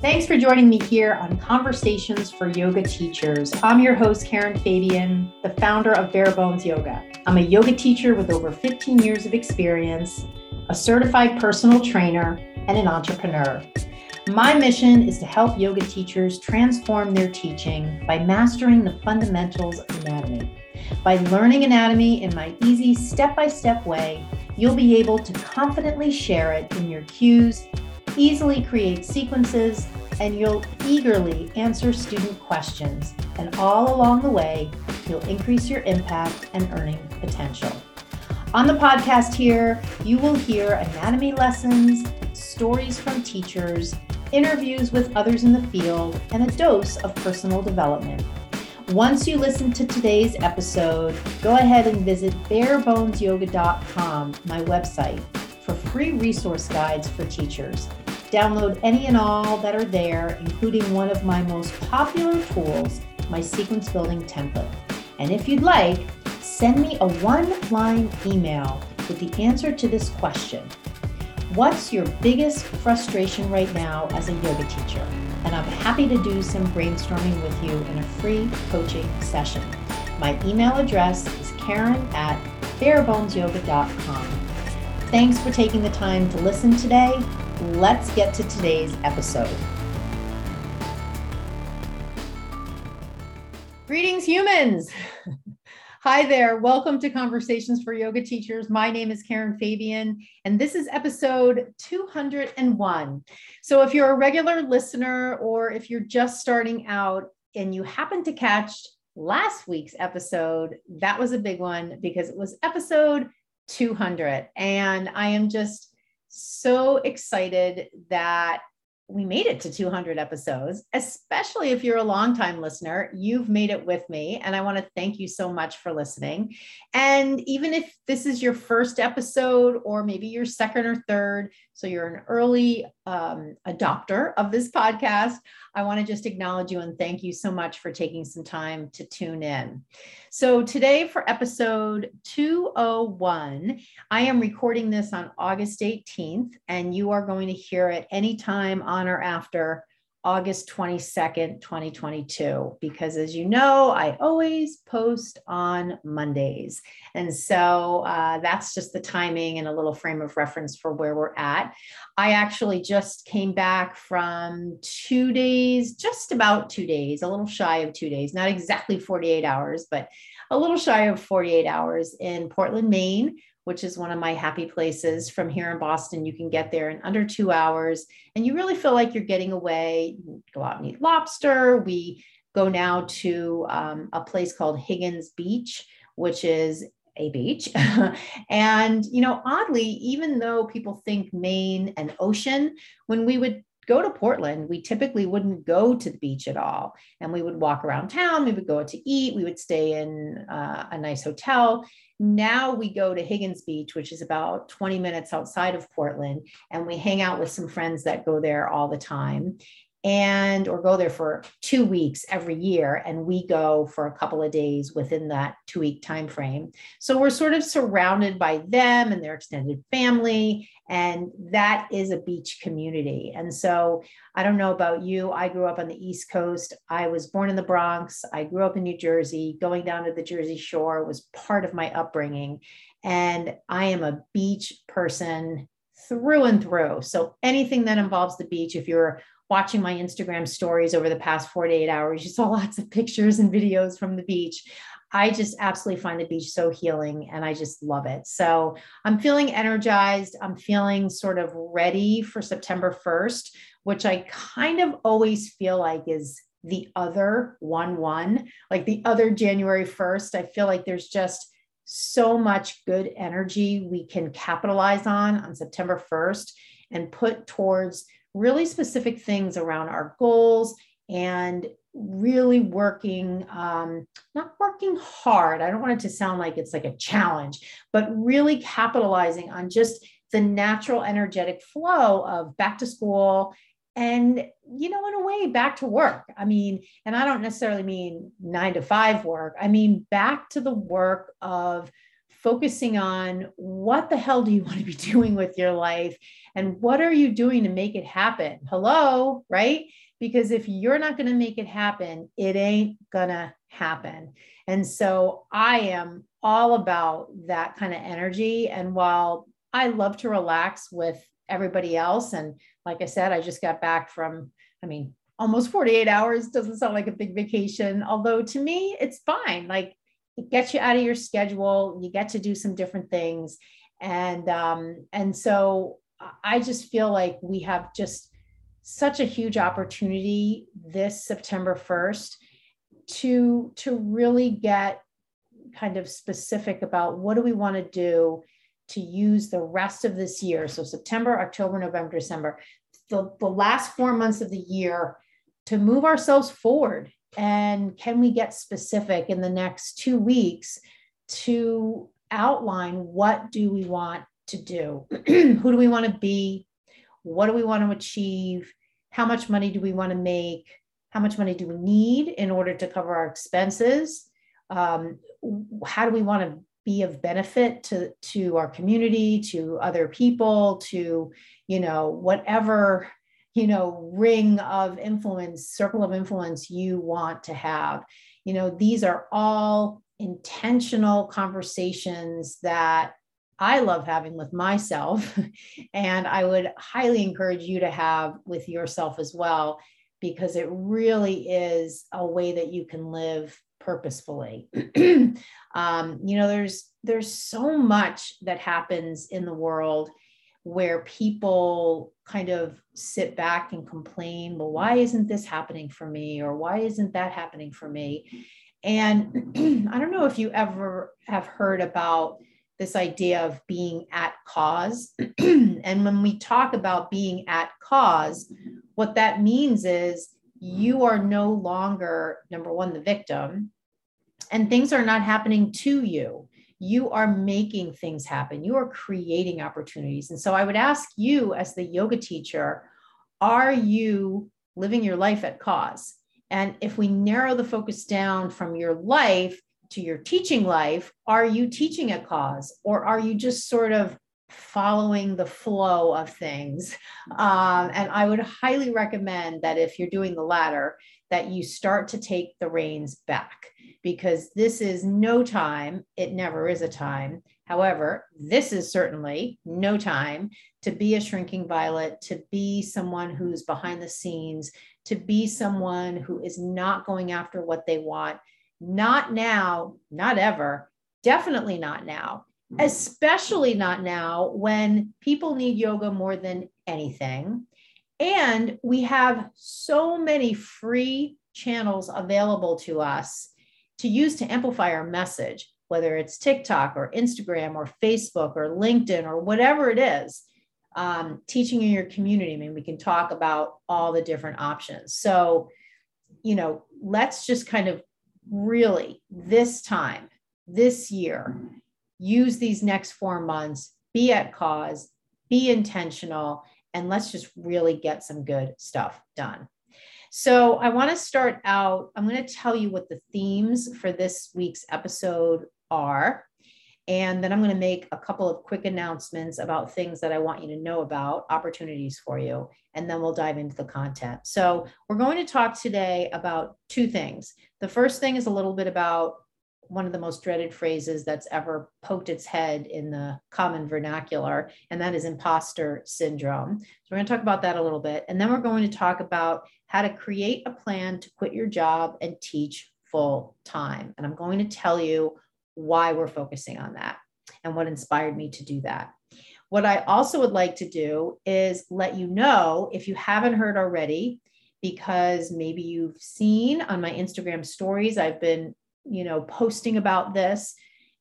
Thanks for joining me here on Conversations for Yoga Teachers. I'm your host, Karen Fabian, the founder of Bare Bones Yoga. I'm a yoga teacher with over 15 years of experience, a certified personal trainer, and an entrepreneur. My mission is to help yoga teachers transform their teaching by mastering the fundamentals of anatomy. By learning anatomy in my easy step by step way, you'll be able to confidently share it in your cues easily create sequences, and you'll eagerly answer student questions. And all along the way, you'll increase your impact and earning potential. On the podcast here, you will hear anatomy lessons, stories from teachers, interviews with others in the field, and a dose of personal development. Once you listen to today's episode, go ahead and visit barebonesyoga.com, my website, for free resource guides for teachers. Download any and all that are there, including one of my most popular tools, my sequence building template. And if you'd like, send me a one line email with the answer to this question What's your biggest frustration right now as a yoga teacher? And I'm happy to do some brainstorming with you in a free coaching session. My email address is karen at barebonesyoga.com. Thanks for taking the time to listen today let's get to today's episode. Greetings, humans. Hi there. Welcome to Conversations for Yoga Teachers. My name is Karen Fabian, and this is episode 201. So, if you're a regular listener or if you're just starting out and you happen to catch last week's episode, that was a big one because it was episode 200. And I am just so excited that we made it to 200 episodes, especially if you're a longtime listener. You've made it with me, and I want to thank you so much for listening. And even if this is your first episode, or maybe your second or third, so you're an early um, adopter of this podcast, I want to just acknowledge you and thank you so much for taking some time to tune in. So, today for episode 201, I am recording this on August 18th, and you are going to hear it anytime on or after August 22nd, 2022, because as you know, I always post on Mondays. And so uh, that's just the timing and a little frame of reference for where we're at. I actually just came back from two days, just about two days, a little shy of two days, not exactly 48 hours, but a little shy of 48 hours in Portland, Maine which is one of my happy places from here in Boston. You can get there in under two hours, and you really feel like you're getting away. You go out and eat lobster. We go now to um, a place called Higgins Beach, which is a beach. and, you know, oddly, even though people think Maine and ocean, when we would go to Portland, we typically wouldn't go to the beach at all. And we would walk around town, we would go out to eat, we would stay in uh, a nice hotel. Now we go to Higgins Beach, which is about 20 minutes outside of Portland, and we hang out with some friends that go there all the time and or go there for two weeks every year and we go for a couple of days within that two week time frame so we're sort of surrounded by them and their extended family and that is a beach community. And so i don't know about you i grew up on the east coast. I was born in the bronx. I grew up in new jersey. Going down to the jersey shore was part of my upbringing. And i am a beach person through and through. So anything that involves the beach, if you're watching my Instagram stories over the past 48 hours, you saw lots of pictures and videos from the beach. I just absolutely find the beach so healing and I just love it. So I'm feeling energized. I'm feeling sort of ready for September 1st, which I kind of always feel like is the other 1 1, like the other January 1st. I feel like there's just so much good energy we can capitalize on on September 1st and put towards really specific things around our goals and really working um, not working hard. I don't want it to sound like it's like a challenge but really capitalizing on just the natural energetic flow of back to school and you know in a way back to work. I mean and i don't necessarily mean nine to five work. I mean back to the work of focusing on what the hell do you want to be doing with your life and what are you doing to make it happen? Hello, right? Because if you're not going to make it happen, it ain't going to happen. And so I am all about that kind of energy. And while I love to relax with everybody else, and like I said, I just got back from, I mean, almost 48 hours doesn't sound like a big vacation, although to me, it's fine. Like it gets you out of your schedule, you get to do some different things. And um, and so I just feel like we have just such a huge opportunity this September 1st to to really get kind of specific about what do we want to do to use the rest of this year so september october november december the, the last four months of the year to move ourselves forward and can we get specific in the next two weeks to outline what do we want to do? Who do we want to be? What do we want to achieve? How much money do we want to make? How much money do we need in order to cover our expenses? Um, how do we want to be of benefit to to our community to other people to you know whatever you know ring of influence circle of influence you want to have you know these are all intentional conversations that I love having with myself. And I would highly encourage you to have with yourself as well, because it really is a way that you can live purposefully. um, you know, there's there's so much that happens in the world where people kind of sit back and complain, well, why isn't this happening for me? Or why isn't that happening for me? And I don't know if you ever have heard about this idea of being at cause. and when we talk about being at cause, what that means is you are no longer, number one, the victim, and things are not happening to you. You are making things happen. You are creating opportunities. And so I would ask you, as the yoga teacher, are you living your life at cause? And if we narrow the focus down from your life to your teaching life, are you teaching a cause or are you just sort of following the flow of things? Um, and I would highly recommend that if you're doing the latter, that you start to take the reins back because this is no time. It never is a time. However, this is certainly no time to be a shrinking violet, to be someone who's behind the scenes, to be someone who is not going after what they want. Not now, not ever, definitely not now, especially not now when people need yoga more than anything. And we have so many free channels available to us to use to amplify our message, whether it's TikTok or Instagram or Facebook or LinkedIn or whatever it is um, teaching in your community. I mean, we can talk about all the different options. So, you know, let's just kind of really this time, this year, use these next four months, be at cause, be intentional, and let's just really get some good stuff done. So, I want to start out. I'm going to tell you what the themes for this week's episode are. And then I'm going to make a couple of quick announcements about things that I want you to know about, opportunities for you, and then we'll dive into the content. So, we're going to talk today about two things. The first thing is a little bit about one of the most dreaded phrases that's ever poked its head in the common vernacular, and that is imposter syndrome. So, we're going to talk about that a little bit. And then we're going to talk about how to create a plan to quit your job and teach full time. And I'm going to tell you why we're focusing on that and what inspired me to do that. What I also would like to do is let you know if you haven't heard already, because maybe you've seen on my Instagram stories, I've been, you know, posting about this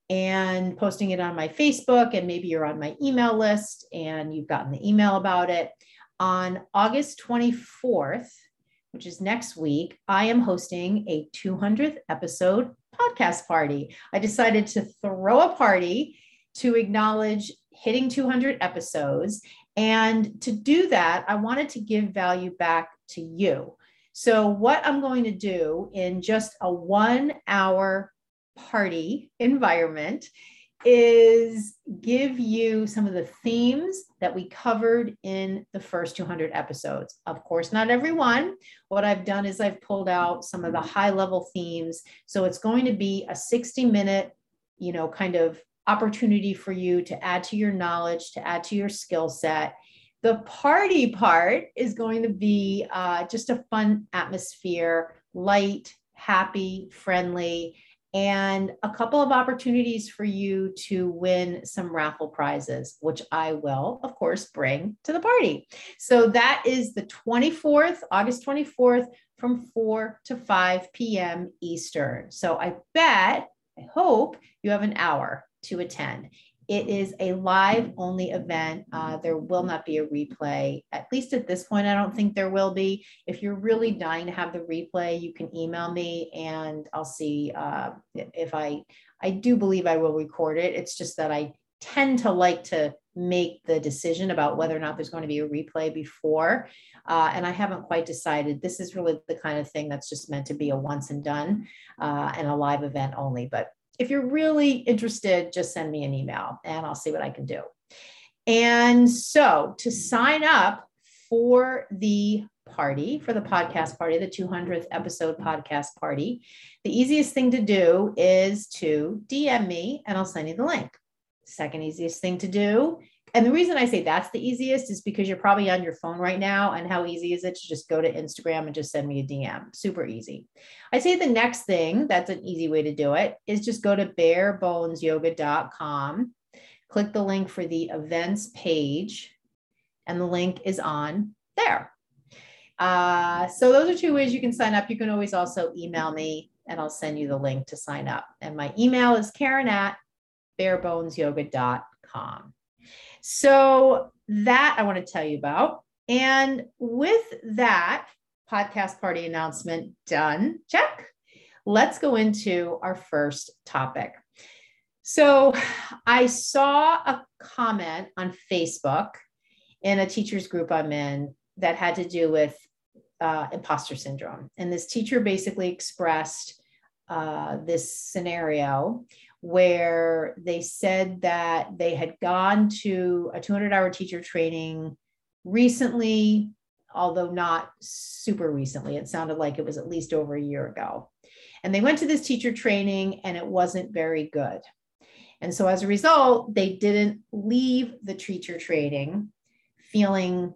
and posting it on my Facebook, and maybe you're on my email list and you've gotten the email about it. On August 24th, which is next week, I am hosting a 200th episode podcast party. I decided to throw a party to acknowledge hitting 200 episodes. And to do that, I wanted to give value back to you. So, what I'm going to do in just a one hour party environment is give you some of the themes that we covered in the first 200 episodes. Of course, not every one. What I've done is I've pulled out some of the high level themes. So it's going to be a 60 minute, you know, kind of opportunity for you to add to your knowledge, to add to your skill set. The party part is going to be uh, just a fun atmosphere, light, happy, friendly and a couple of opportunities for you to win some raffle prizes, which I will, of course, bring to the party. So that is the 24th, August 24th, from 4 to 5 p.m. Eastern. So I bet, I hope you have an hour to attend. It is a live only event. Uh, there will not be a replay. At least at this point, I don't think there will be. If you're really dying to have the replay, you can email me and I'll see uh, if I, I do believe I will record it. It's just that I tend to like to make the decision about whether or not there's going to be a replay before. Uh, and I haven't quite decided. This is really the kind of thing that's just meant to be a once and done uh, and a live event only. But if you're really interested, just send me an email and I'll see what I can do. And so to sign up for the party, for the podcast party, the 200th episode podcast party, the easiest thing to do is to DM me and I'll send you the link. Second easiest thing to do and the reason I say that's the easiest is because you're probably on your phone right now. And how easy is it to just go to Instagram and just send me a DM? Super easy. I'd say the next thing that's an easy way to do it is just go to barebonesyoga.com, click the link for the events page, and the link is on there. Uh, so those are two ways you can sign up. You can always also email me and I'll send you the link to sign up. And my email is karen at barebonesyoga.com. So that I want to tell you about. And with that podcast party announcement done, check. Let's go into our first topic. So I saw a comment on Facebook in a teacher's group I'm in that had to do with uh, imposter syndrome. And this teacher basically expressed uh, this scenario where they said that they had gone to a 200 hour teacher training recently, although not super recently. It sounded like it was at least over a year ago. And they went to this teacher training and it wasn't very good. And so as a result, they didn't leave the teacher training feeling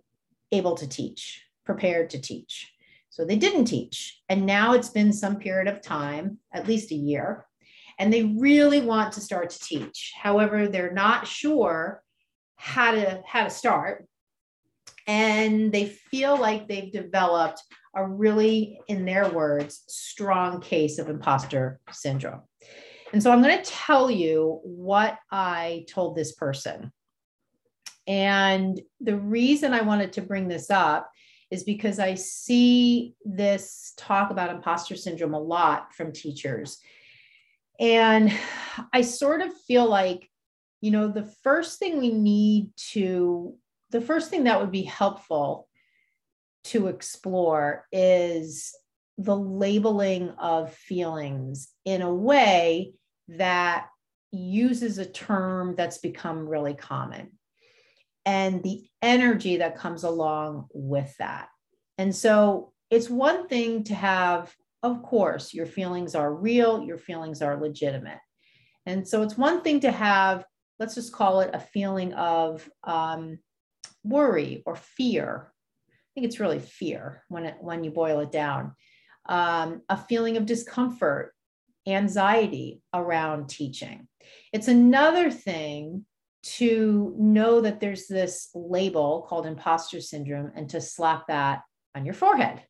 able to teach, prepared to teach. So they didn't teach. And now it's been some period of time, at least a year, and they really want to start to teach. However, they're not sure how to how to start and they feel like they've developed a really in their words strong case of imposter syndrome. And so I'm going to tell you what I told this person. And the reason I wanted to bring this up is because I see this talk about imposter syndrome a lot from teachers. And I sort of feel like, you know, the first thing we need to, the first thing that would be helpful to explore is the labeling of feelings in a way that uses a term that's become really common and the energy that comes along with that. And so it's one thing to have of course, your feelings are real, your feelings are legitimate. And so it's one thing to have, let's just call it a feeling of um, worry or fear. I think it's really fear when, it, when you boil it down. Um, a feeling of discomfort, anxiety around teaching. It's another thing to know that there's this label called imposter syndrome and to slap that on your forehead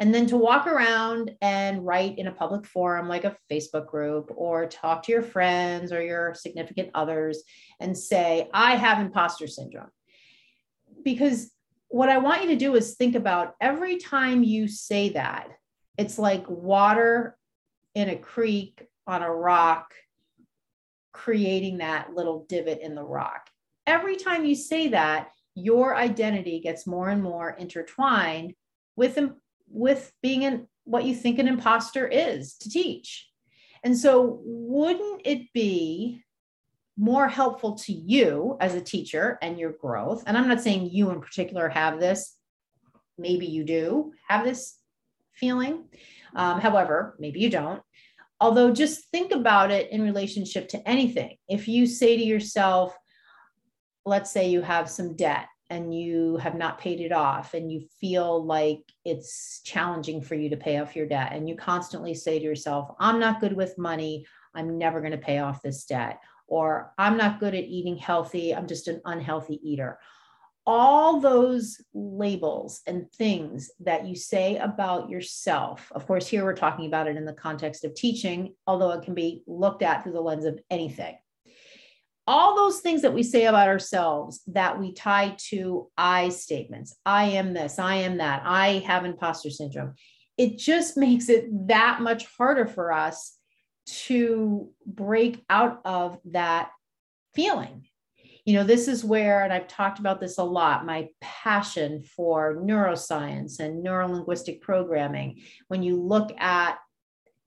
and then to walk around and write in a public forum like a Facebook group or talk to your friends or your significant others and say, I have imposter syndrome. Because what I want you to do is think about every time you say that, it's like water in a creek on a rock, creating that little divot in the rock. Every time you say that, your identity gets more and more intertwined with with being an what you think an imposter is to teach. And so, wouldn't it be more helpful to you as a teacher and your growth, and I'm not saying you in particular have this, maybe you do have this feeling. Um, however, maybe you don't. Although, just think about it in relationship to anything. If you say to yourself, let's say you have some debt and you have not paid it off and you feel like it's challenging for you to pay off your debt and you constantly say to yourself i'm not good with money. I'm never going to pay off this debt or i'm not good at eating healthy. I'm just an unhealthy eater. All those labels and things that you say about yourself of course here we're talking about it in the context of teaching although it can be looked at through the lens of anything all those things that we say about ourselves that we tie to I statements I am this, I am that, I have imposter syndrome. It just makes it that much harder for us to break out of that feeling. You know, this is where, and I've talked about this a lot, my passion for neuroscience and neurolinguistic programming. When you look at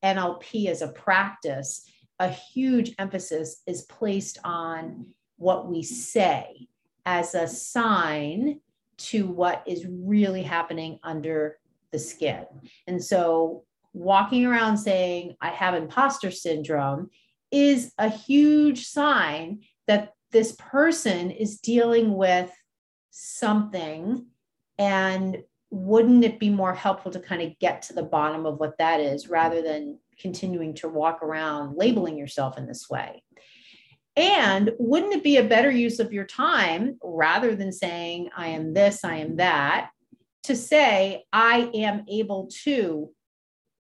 NLP as a practice, a huge emphasis is placed on what we say as a sign to what is really happening under the skin. And so walking around saying, I have imposter syndrome is a huge sign that this person is dealing with something. And wouldn't it be more helpful to kind of get to the bottom of what that is rather than continuing to walk around labeling yourself in this way? And wouldn't it be a better use of your time rather than saying, I am this, I am that, to say, I am able to,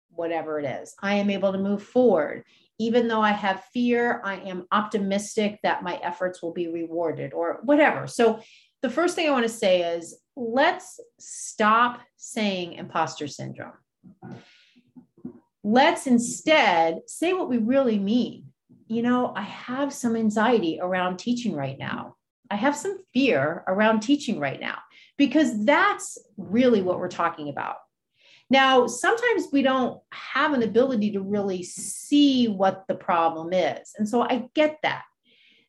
whatever it is, I am able to move forward. Even though I have fear, I am optimistic that my efforts will be rewarded or whatever. So, the first thing I want to say is let's stop saying imposter syndrome let's instead say what we really mean. You know, I have some anxiety around teaching right now. I have some fear around teaching right now because that's really what we're talking about. Now, sometimes we don't have an ability to really see what the problem is. And so I get that.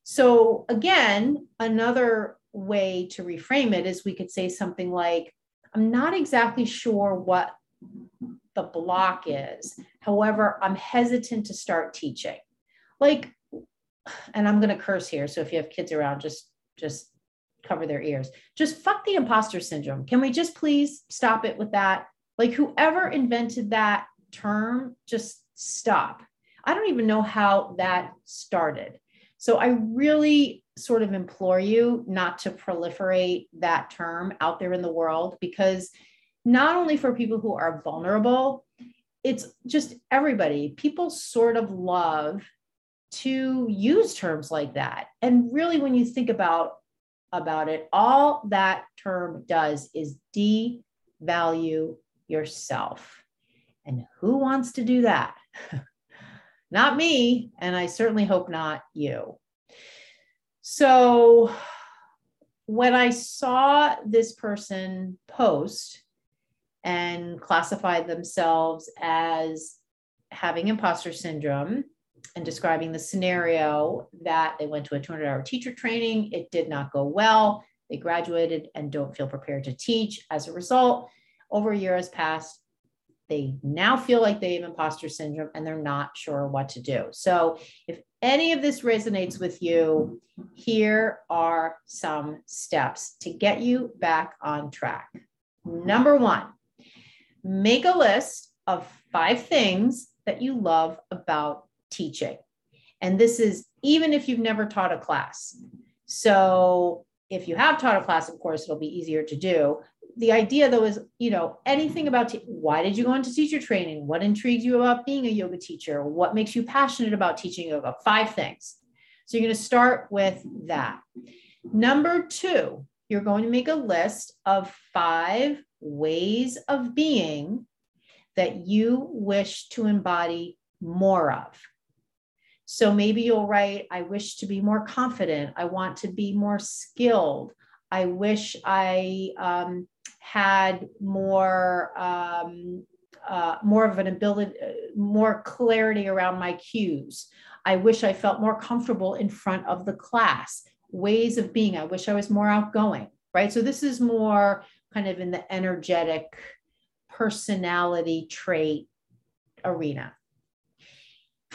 So, again, another way to reframe it is we could say something like, I'm not exactly sure what the block is. However, I'm hesitant to start teaching. Like, and I'm going to curse here. So if you have kids around, just, just cover their ears. Just fuck the imposter syndrome. Can we just please stop it with that? Like, whoever invented that term, just stop. I don't even know how that started. So I really sort of implore you not to proliferate that term out there in the world because not only for people who are vulnerable, it's just everybody. People sort of love to use terms like that. And really, when you think about about it, all that term does is devalue yourself. And who wants to do that? not me, and I certainly hope not you. So, when I saw this person post and classified themselves as having imposter syndrome and describing the scenario that they went to a 200 hour teacher training. It did not go well. They graduated and don't feel prepared to teach. As a result, over a year has passed. They now feel like they have imposter syndrome and they're not sure what to do. So, if any of this resonates with you, here are some steps to get you back on track. Number one, make a list of five things that you love about teaching. And this is even if you've never taught a class. So if you have taught a class, of course, it'll be easier to do. The idea though is, you know, anything about te- why did you go into teacher training? What intrigues you about being a yoga teacher? What makes you passionate about teaching yoga? Five things. So you're going to start with that. Number two, you're going to make a list of five ways of being that you wish to embody more of. So maybe you'll write, I wish to be more confident. I want to be more skilled. I wish I um, had more um, uh, more of an ability, more clarity around my cues. I wish I felt more comfortable in front of the class. Ways of being. I wish I was more outgoing, right? So this is more kind of in the energetic personality trait arena.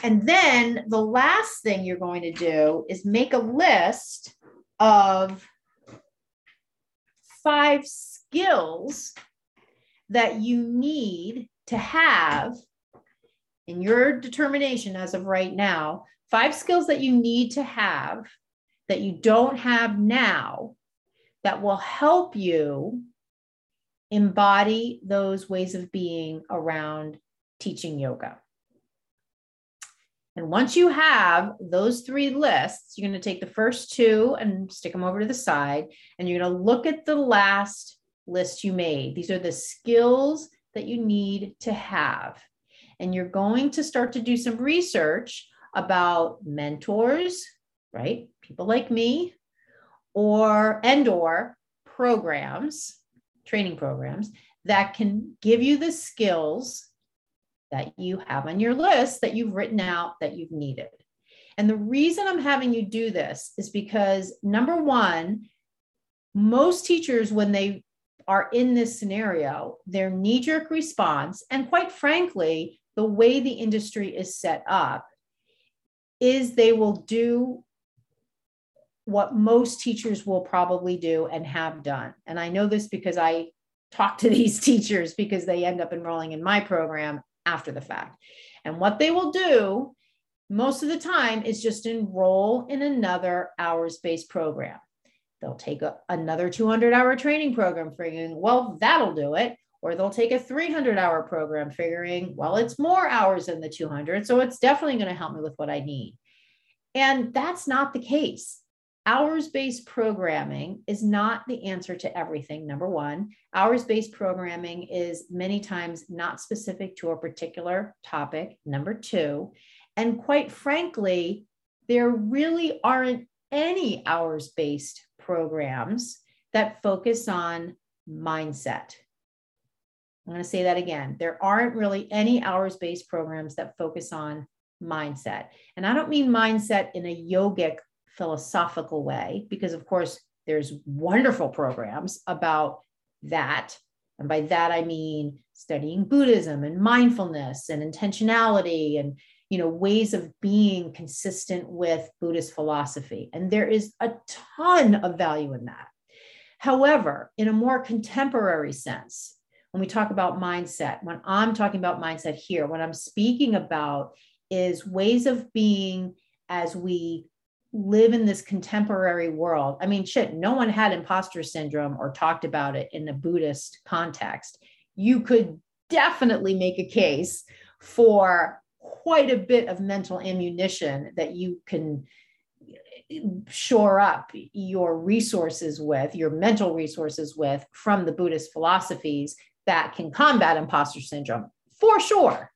And then the last thing you're going to do is make a list of five skills that you need to have in your determination as of right now, five skills that you need to have that you don't have now that will help you embody those ways of being around teaching yoga. And once you have those three lists, you're going to take the first two and stick them over to the side, and you're going to look at the last list you made. These are the skills that you need to have. And you're going to start to do some research about mentors, right? People like me, or and or programs, training programs that can give you the skills that you have on your list that you've written out that you've needed. And the reason I'm having you do this is because number one, most teachers, when they are in this scenario, their knee jerk response, and quite frankly, the way the industry is set up, is they will do what most teachers will probably do and have done. And I know this because I talk to these teachers because they end up enrolling in my program after the fact. And what they will do most of the time is just enroll in another hours based program. They'll take a, another 200 hour training program, figuring, well, that'll do it. Or they'll take a 300 hour program, figuring, well, it's more hours than the 200. So it's definitely going to help me with what I need. And that's not the case hours based programming is not the answer to everything. Number one, hours based programming is many times not specific to a particular topic. Number two, and quite frankly, there really aren't any hours based programs that focus on mindset. I'm going to say that again. There aren't really any hours based programs that focus on mindset. And I don't mean mindset in a yogic philosophical way, because of course, there's wonderful programs about that. And by that, I mean studying Buddhism and mindfulness and intentionality and you know ways of being consistent with Buddhist philosophy. And there is a ton of value in that. However, in a more contemporary sense, when we talk about mindset, when I'm talking about mindset here, what I'm speaking about is ways of being as we live in this contemporary world. I mean, shit, no one had imposter syndrome or talked about it in a Buddhist context. You could definitely make a case for quite a bit of mental ammunition that you can shore up your resources with, your mental resources with from the Buddhist philosophies that can combat imposter syndrome for sure.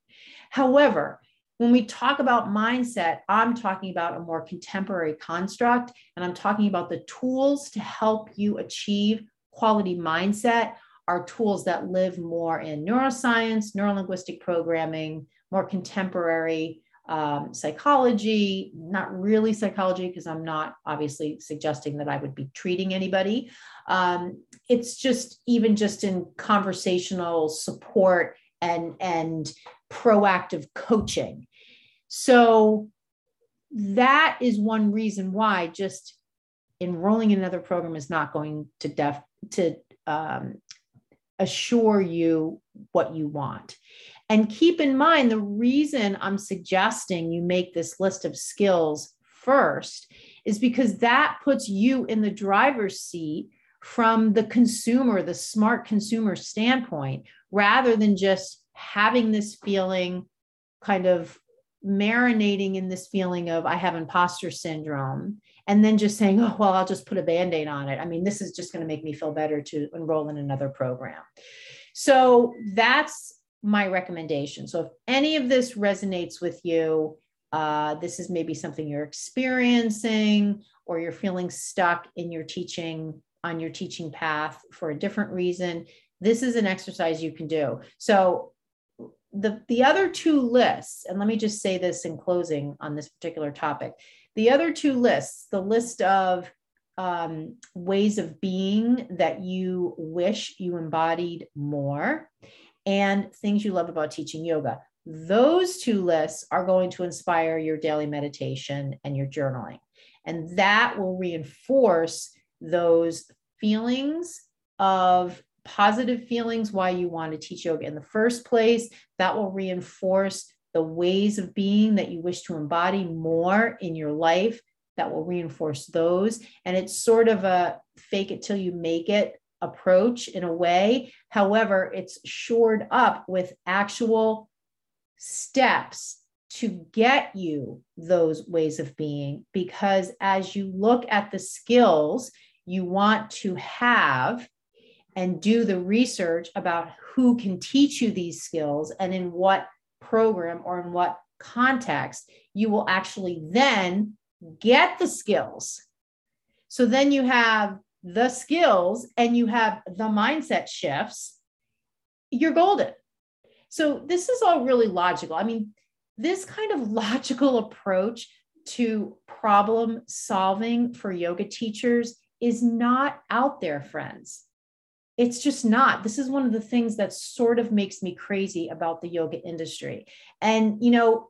However, when we talk about mindset, I'm talking about a more contemporary construct, and I'm talking about the tools to help you achieve quality mindset are tools that live more in neuroscience, neurolinguistic programming, more contemporary um, psychology, not really psychology, because I'm not obviously suggesting that I would be treating anybody. Um, it's just even just in conversational support and and proactive coaching so that is one reason why just enrolling in another program is not going to def to um, assure you what you want. And keep in mind the reason I'm suggesting you make this list of skills first is because that puts you in the driver's seat from the consumer, the smart consumer standpoint, rather than just having this feeling kind of marinating in this feeling of I have imposter syndrome and then just saying, oh, well, I'll just put a band aid on it. I mean, this is just going to make me feel better to enroll in another program. So that's my recommendation. So if any of this resonates with you, uh, this is maybe something you're experiencing or you're feeling stuck in your teaching on your teaching path for a different reason, this is an exercise you can do. So the, the other two lists, and let me just say this in closing on this particular topic the other two lists, the list of um, ways of being that you wish you embodied more and things you love about teaching yoga. Those two lists are going to inspire your daily meditation and your journaling. And that will reinforce those feelings of positive feelings why you want to teach yoga in the first place. That will reinforce the ways of being that you wish to embody more in your life that will reinforce those. And it's sort of a fake it till you make it approach in a way. However, it's shored up with actual steps to get you those ways of being. Because as you look at the skills you want to have and do the research about who can teach you these skills and in what program or in what context, you will actually then get the skills. So then you have the skills and you have the mindset shifts, you're golden. So this is all really logical. I mean, this kind of logical approach to problem solving for yoga teachers is not out there, friends it's just not. This is one of the things that sort of makes me crazy about the yoga industry. And you know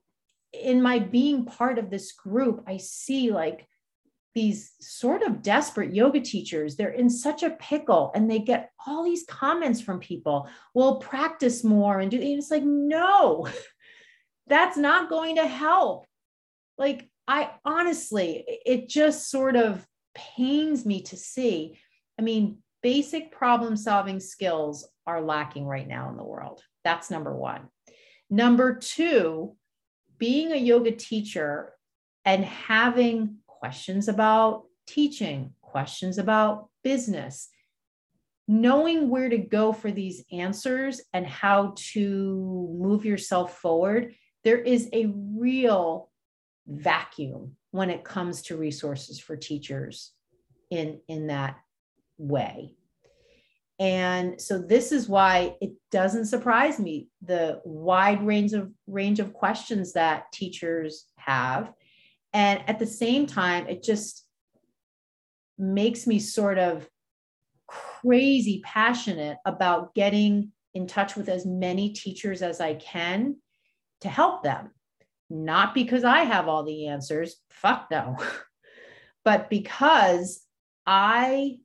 in my being part of this group i see like these sort of desperate yoga teachers. They're in such a pickle and they get all these comments from people. Well practice more and do and it's like no that's not going to help. Like i honestly it just sort of pains me to see. I mean basic problem solving skills are lacking right now in the world. That's number one. Number two, being a yoga teacher and having questions about teaching, questions about business, knowing where to go for these answers and how to move yourself forward, there is a real vacuum when it comes to resources for teachers in, in that way. And so this is why it doesn't surprise me the wide range of range of questions that teachers have. And at the same time, it just makes me sort of crazy passionate about getting in touch with as many teachers as I can to help them. Not because I have all the answers, fuck no, but because I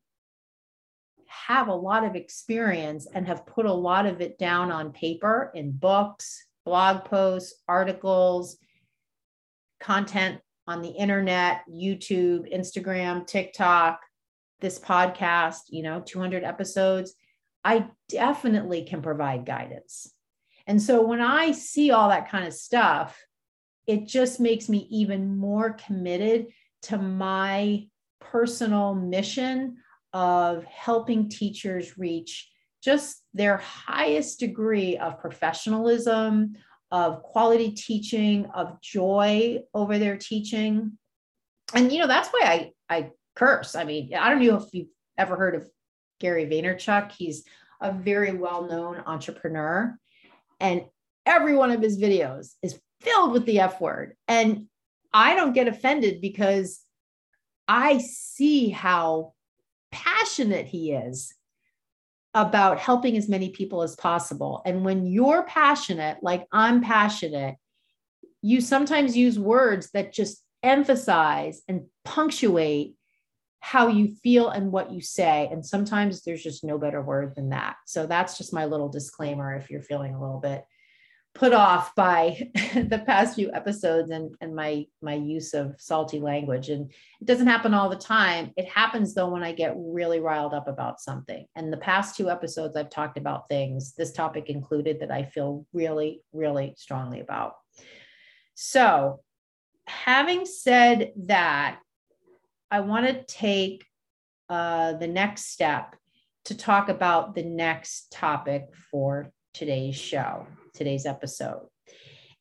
have a lot of experience and have put a lot of it down on paper in books, blog posts, articles, content on the internet, YouTube, Instagram, TikTok, this podcast, you know, 200 episodes. I definitely can provide guidance. And so when I see all that kind of stuff, it just makes me even more committed to my personal mission of helping teachers reach just their highest degree of professionalism, of quality teaching, of joy over their teaching. And, you know, that's why I, I curse. I mean, I don't know if you've ever heard of Gary Vaynerchuk. He's a very well known entrepreneur, and every one of his videos is filled with the F word. And I don't get offended because I see how passionate he is about helping as many people as possible. And when you're passionate, like I'm passionate, you sometimes use words that just emphasize and punctuate how you feel and what you say. And sometimes there's just no better word than that. So that's just my little disclaimer if you're feeling a little bit put off by the past few episodes and, and my my use of salty language. And it doesn't happen all the time. It happens though when i get really riled up about something. And the past two episodes i've talked about things this topic included that i feel really really strongly about. So having said that i want to take uh, the next step to talk about the next topic for today's show today's episode.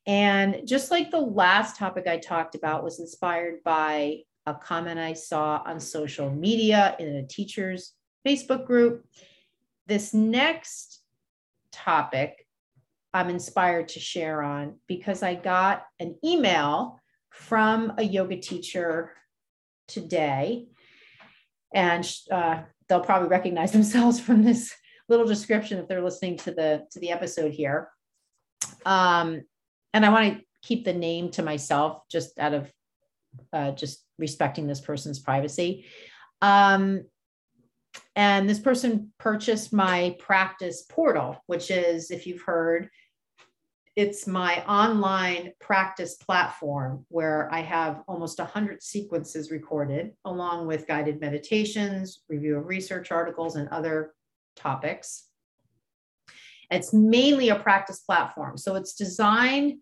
And just like the last topic I talked about was inspired by a comment I saw on social media in a teacher's Facebook group, this next topic I'm inspired to share on because I got an email from a yoga teacher today, and uh, they'll probably recognize themselves from this little description if they're listening to the to the episode here. Um, and I want to keep the name to myself just out of uh, just respecting this person's privacy. Um, and this person purchased my practice portal, which is, if you've heard, it's my online practice platform where I have almost 100 sequences recorded, along with guided meditations, review of research articles, and other topics. It's mainly a practice platform. So it's designed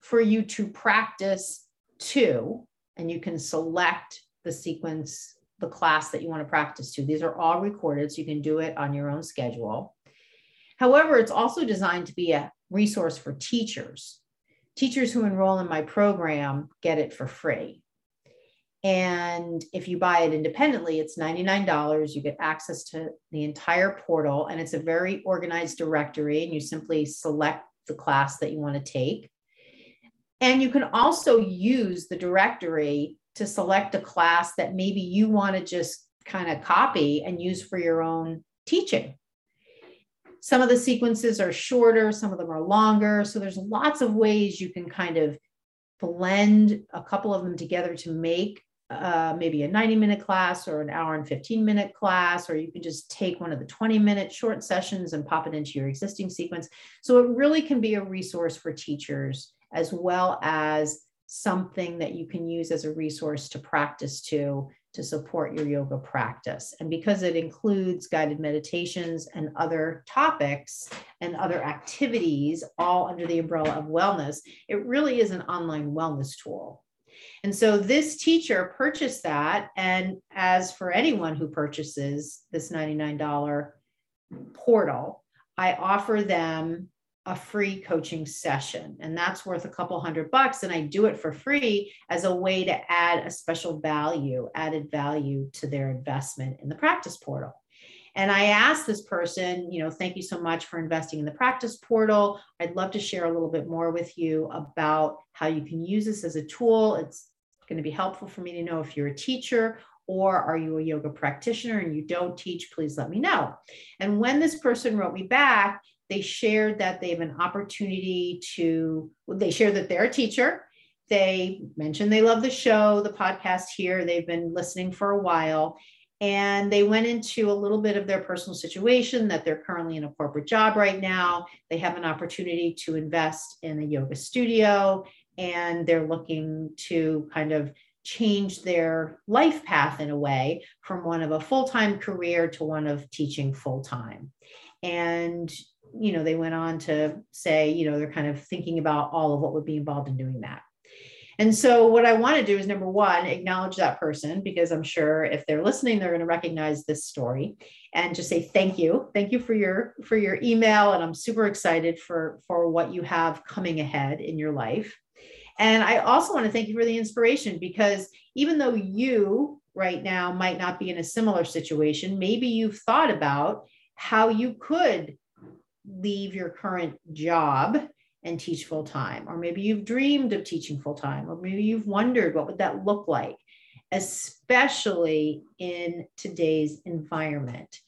for you to practice to, and you can select the sequence, the class that you want to practice to. These are all recorded, so you can do it on your own schedule. However, it's also designed to be a resource for teachers. Teachers who enroll in my program get it for free. And if you buy it independently, it's $99. You get access to the entire portal, and it's a very organized directory. And you simply select the class that you want to take. And you can also use the directory to select a class that maybe you want to just kind of copy and use for your own teaching. Some of the sequences are shorter, some of them are longer. So there's lots of ways you can kind of blend a couple of them together to make uh, maybe a 90 minute class or an hour and 15 minute class, or you can just take one of the 20 minute short sessions and pop it into your existing sequence. So it really can be a resource for teachers as well as something that you can use as a resource to practice to to support your yoga practice. And because it includes guided meditations and other topics and other activities, all under the umbrella of wellness, it really is an online wellness tool. And so this teacher purchased that. And as for anyone who purchases this $99 portal, I offer them a free coaching session and that's worth a couple hundred bucks and i do it for free as a way to add a special value added value to their investment in the practice portal and i asked this person you know thank you so much for investing in the practice portal i'd love to share a little bit more with you about how you can use this as a tool it's going to be helpful for me to know if you're a teacher or are you a yoga practitioner and you don't teach please let me know and when this person wrote me back they shared that they have an opportunity to, they shared that they're a teacher. They mentioned they love the show, the podcast here. They've been listening for a while. And they went into a little bit of their personal situation that they're currently in a corporate job right now. They have an opportunity to invest in a yoga studio and they're looking to kind of change their life path in a way from one of a full time career to one of teaching full time. And you know, they went on to say, you know, they're kind of thinking about all of what would be involved in doing that. And so what I want to do is number one, acknowledge that person because I'm sure if they're listening, they're going to recognize this story and just say thank you. Thank you for your for your email. And I'm super excited for, for what you have coming ahead in your life. And I also want to thank you for the inspiration because even though you right now might not be in a similar situation, maybe you've thought about how you could leave your current job and teach full time or maybe you've dreamed of teaching full time or maybe you've wondered what would that look like especially in today's environment.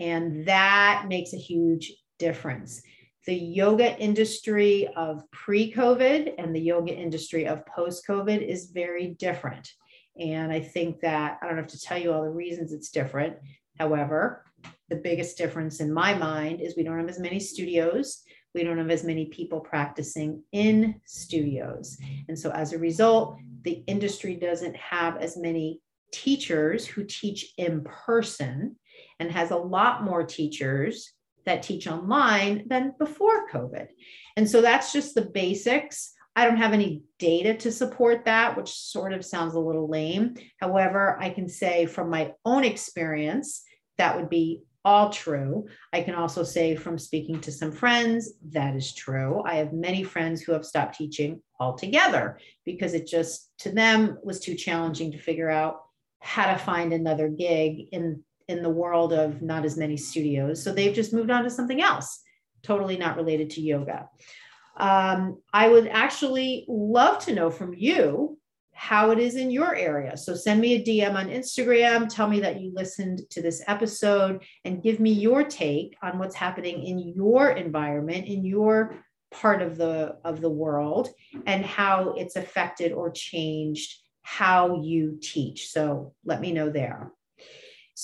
And that makes a huge difference the yoga industry of pre-covid and the yoga industry of post-covid is very different and i think that i don't have to tell you all the reasons it's different however the biggest difference in my mind is we don't have as many studios. We don't have as many people practicing in studios. And so as a result, the industry doesn't have as many teachers who teach in person and has a lot more teachers that teach online than before COVID. And so that's just the basics. I don't have any data to support that, which sort of sounds a little lame. However, I can say from my own experience, that would be all true. I can also say from speaking to some friends, that is true. I have many friends who have stopped teaching altogether because it just to them was too challenging to figure out how to find another gig in in the world of not as many studios. So they've just moved on to something else. totally not related to yoga. Um, I would actually love to know from you how it is in your area. So send me a DM on Instagram, tell me that you listened to this episode, and give me your take on what's happening in your environment, in your part of the of the world and how it's affected or changed how you teach. So let me know there.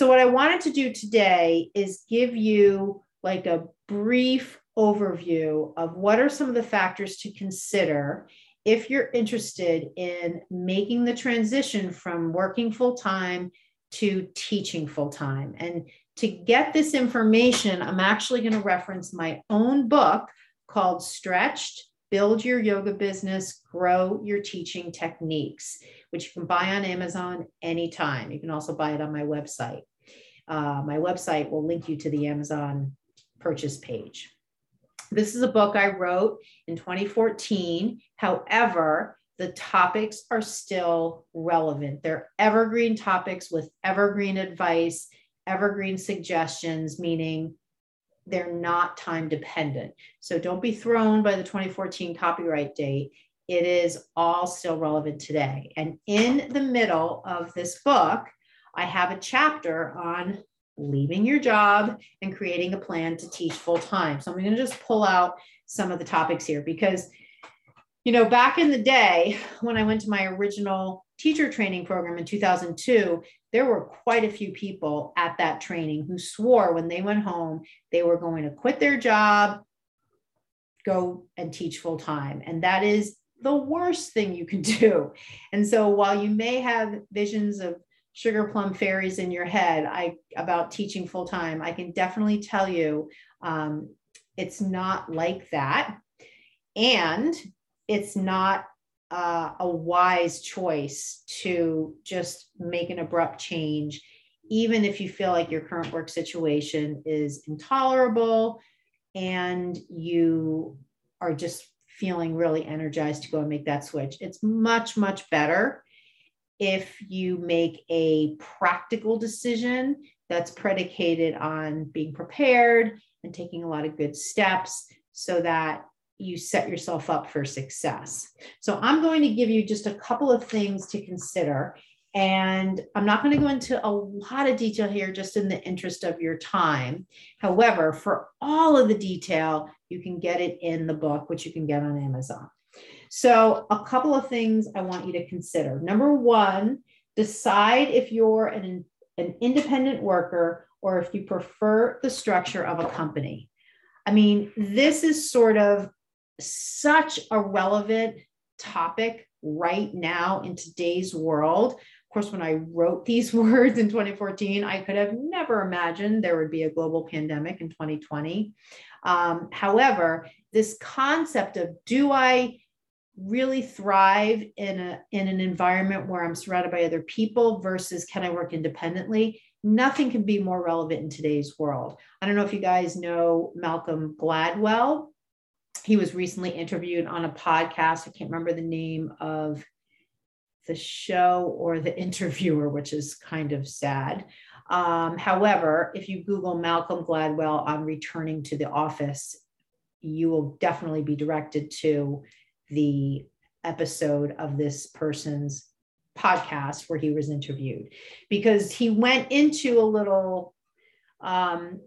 So what I wanted to do today is give you like a brief overview of what are some of the factors to consider if you're interested in making the transition from working full time to teaching full time. And to get this information, I'm actually going to reference my own book called Stretched Build Your Yoga Business, Grow Your Teaching Techniques, which you can buy on Amazon anytime. You can also buy it on my website. Uh, my website will link you to the Amazon purchase page. This is a book I wrote in 2014. However, the topics are still relevant. They're evergreen topics with evergreen advice, evergreen suggestions, meaning they're not time dependent. So don't be thrown by the 2014 copyright date. It is all still relevant today. And in the middle of this book, I have a chapter on leaving your job and creating a plan to teach full time. So I'm going to just pull out some of the topics here because, you know, back in the day when I went to my original teacher training program in 2002, there were quite a few people at that training who swore when they went home they were going to quit their job, go and teach full time. And that is the worst thing you can do. And so while you may have visions of sugar plum fairies in your head I, about teaching full time, I can definitely tell you um, it's not like that. And it's not uh, a wise choice to just make an abrupt change, even if you feel like your current work situation is intolerable and you are just feeling really energized to go and make that switch. It's much, much better if you make a practical decision that's predicated on being prepared and taking a lot of good steps so that you set yourself up for success. So I'm going to give you just a couple of things to consider. And I'm not going to go into a lot of detail here, just in the interest of your time. However, for all of the detail, you can get it in the book, which you can get on Amazon. So, a couple of things I want you to consider. Number one, decide if you're an, an independent worker or if you prefer the structure of a company. I mean, this is sort of such a relevant topic right now in today's world. Of course, when I wrote these words in 2014, I could have never imagined there would be a global pandemic in 2020. Um, however, this concept of do I really thrive in a in an environment where I'm surrounded by other people versus can I work independently? Nothing can be more relevant in today's world. I don't know if you guys know Malcolm Gladwell he was recently interviewed on a podcast. I can't remember the name of the show or the interviewer, which is kind of sad. Um, however, if you Google Malcolm Gladwell on returning to the office, you will definitely be directed to the episode of this person's podcast where he was interviewed. Because he went into a little um,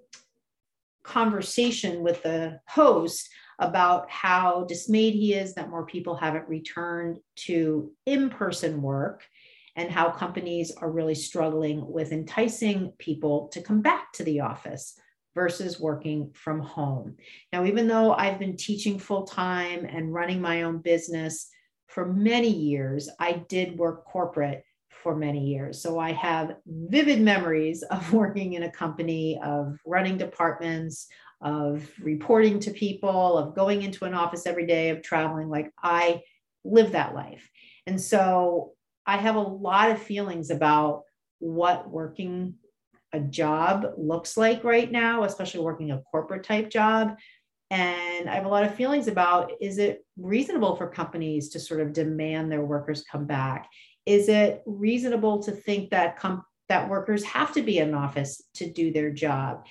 conversation with the host about how dismayed he is that more people haven't returned to in person work and how companies are really struggling with enticing people to come back to the office versus working from home. Now, even though I've been teaching full time and running my own business for many years, I did work corporate for many years. So I have vivid memories of working in a company, of running departments, of reporting to people, of going into an office every day, of traveling. Like I live that life. And so I have a lot of feelings about what working a job looks like right now, especially working a corporate type job. And I have a lot of feelings about is it reasonable for companies to sort of demand their workers come back? Is it reasonable to think that com- that workers have to be in office to do their job?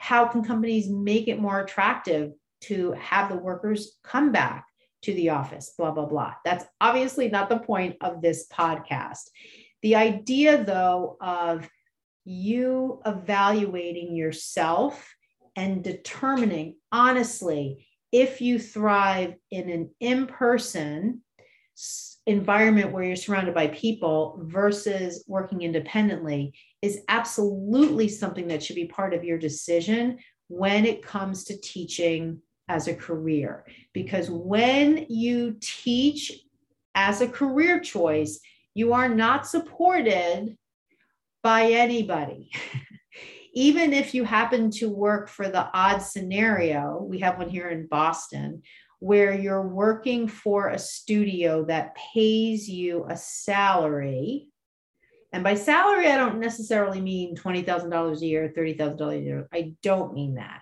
how can companies make it more attractive to have the workers come back to the office, blah, blah, blah. That's obviously not the point of this podcast. The idea, though, of you evaluating yourself and determining honestly if you thrive in an in person environment where you're surrounded by people versus working independently is absolutely something that should be part of your decision when it comes to teaching as a career. Because when you teach as a career choice, you are not supported by anybody. Even if you happen to work for the odd scenario, we have one here in Boston, where you're working for a studio that pays you a salary. And by salary, I don't necessarily mean $20,000 a year, $30,000 a year. I don't mean that.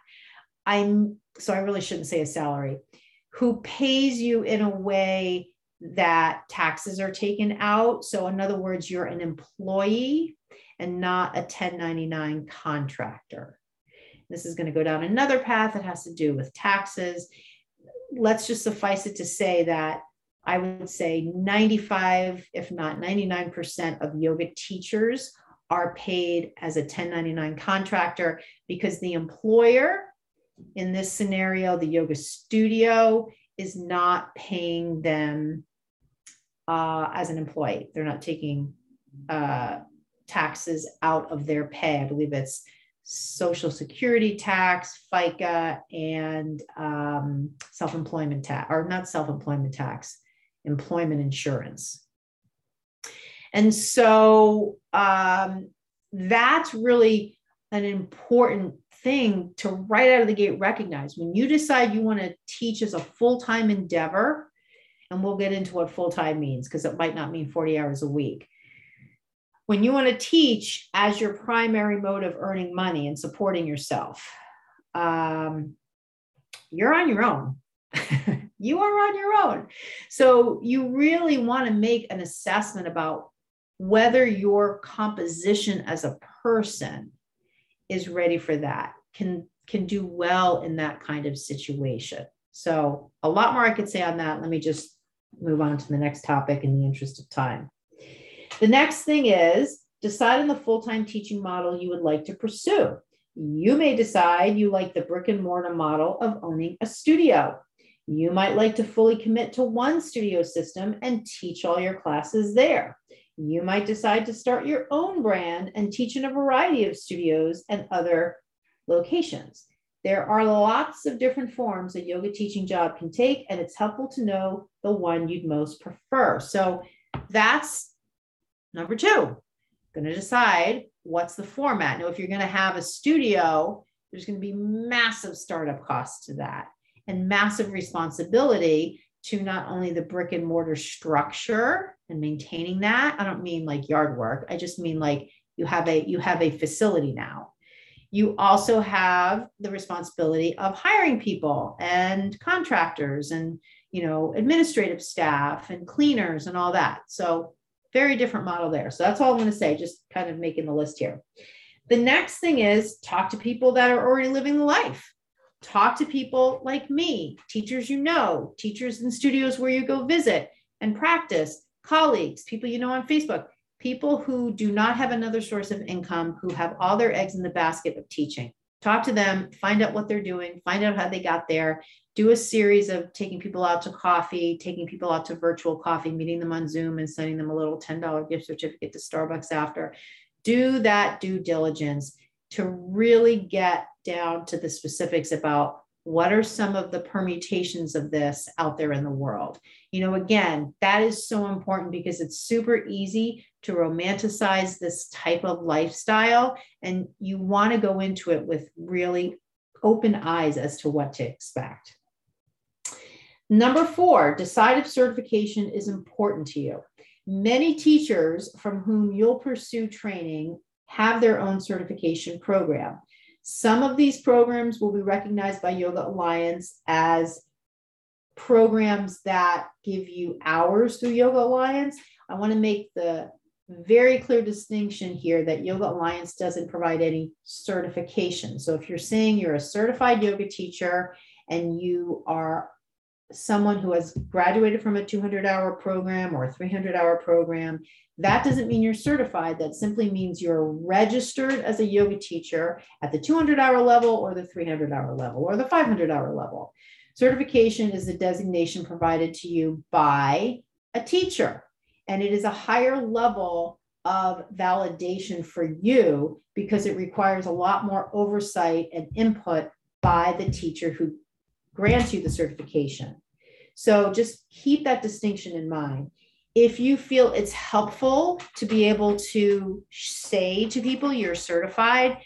I'm so I really shouldn't say a salary, who pays you in a way that taxes are taken out. So, in other words, you're an employee and not a 1099 contractor. This is going to go down another path that has to do with taxes. Let's just suffice it to say that I would say 95, if not 99% of yoga teachers are paid as a 1099 contractor because the employer in this scenario, the yoga studio is not paying them uh, as an employee. They're not taking uh, taxes out of their pay. I believe it's social security tax, FICA, and um, self employment tax, or not self employment tax, employment insurance. And so um, that's really an important thing to right out of the gate recognize when you decide you want to teach as a full-time endeavor and we'll get into what full-time means because it might not mean 40 hours a week when you want to teach as your primary mode of earning money and supporting yourself um, you're on your own you are on your own so you really want to make an assessment about whether your composition as a person is ready for that, can can do well in that kind of situation. So a lot more I could say on that. Let me just move on to the next topic in the interest of time. The next thing is decide on the full-time teaching model you would like to pursue. You may decide you like the brick and mortar model of owning a studio. You might like to fully commit to one studio system and teach all your classes there. You might decide to start your own brand and teach in a variety of studios and other locations. There are lots of different forms a yoga teaching job can take, and it's helpful to know the one you'd most prefer. So that's number two. Going to decide what's the format. Now, if you're going to have a studio, there's going to be massive startup costs to that and massive responsibility to not only the brick and mortar structure and maintaining that i don't mean like yard work i just mean like you have a you have a facility now you also have the responsibility of hiring people and contractors and you know administrative staff and cleaners and all that so very different model there. So that's all i'm going to say just kind of making the list here. The next thing is talk to people that are already living the life. Talk to people like me teachers you know teachers in studios where you go visit and practice colleagues, people you know on Facebook, people who do not have another source of income, who have all their eggs in the basket of teaching. Talk to them, find out what they're doing, find out how they got there, do a series of taking people out to coffee, taking people out to virtual coffee, meeting them on Zoom and sending them a little $10 gift certificate to Starbucks after. Do that due diligence to really get down to the specifics about what are some of the permutations of this out there in the world you know again that is so important because it's super easy to romanticize this type of lifestyle and you want to go into it with really open eyes as to what to expect. Number four decide if certification is important to you. Many teachers from whom you'll pursue training have their own certification program. Some of these programs will be recognized by Yoga Alliance as programs that give you hours through Yoga Alliance. I want to make the very clear distinction here that Yoga Alliance doesn't provide any certification. So if you're saying you're a certified yoga teacher and you are someone who has graduated from a 200 hour program or a 300 hour program, that doesn't mean you're certified. That simply means you're registered as a yoga teacher at the 200 hour level or the 300 hour level or the 500 hour level. Certification is a designation provided to you by a teacher, and it is a higher level of validation for you because it requires a lot more oversight and input by the teacher who grants you the certification. So just keep that distinction in mind. If you feel it's helpful to be able to say to people you're certified,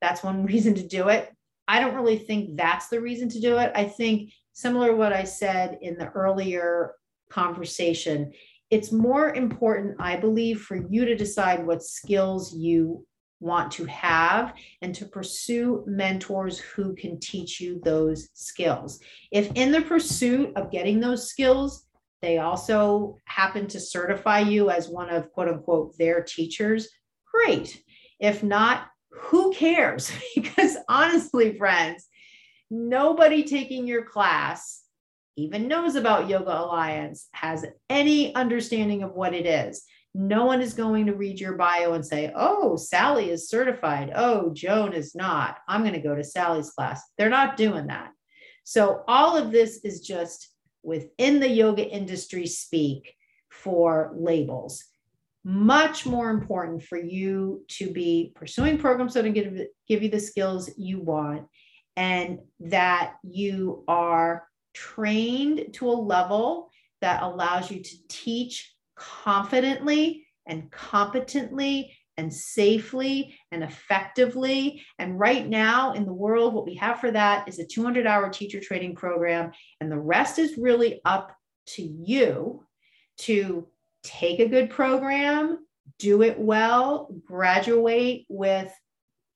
that's one reason to do it. I don't really think that's the reason to do it. I think similar to what I said in the earlier conversation, it's more important, I believe, for you to decide what skills you want to have and to pursue mentors who can teach you those skills. If in the pursuit of getting those skills, they also happen to certify you as one of quote unquote their teachers, great. If not, who cares? because honestly, friends, nobody taking your class even knows about Yoga Alliance, has any understanding of what it is. No one is going to read your bio and say, oh, Sally is certified. Oh, Joan is not. I'm going to go to Sally's class. They're not doing that. So, all of this is just within the yoga industry speak for labels. Much more important for you to be pursuing programs that are going to give you the skills you want and that you are trained to a level that allows you to teach confidently and competently and safely and effectively. And right now in the world, what we have for that is a 200 hour teacher training program. And the rest is really up to you to take a good program, do it well, graduate with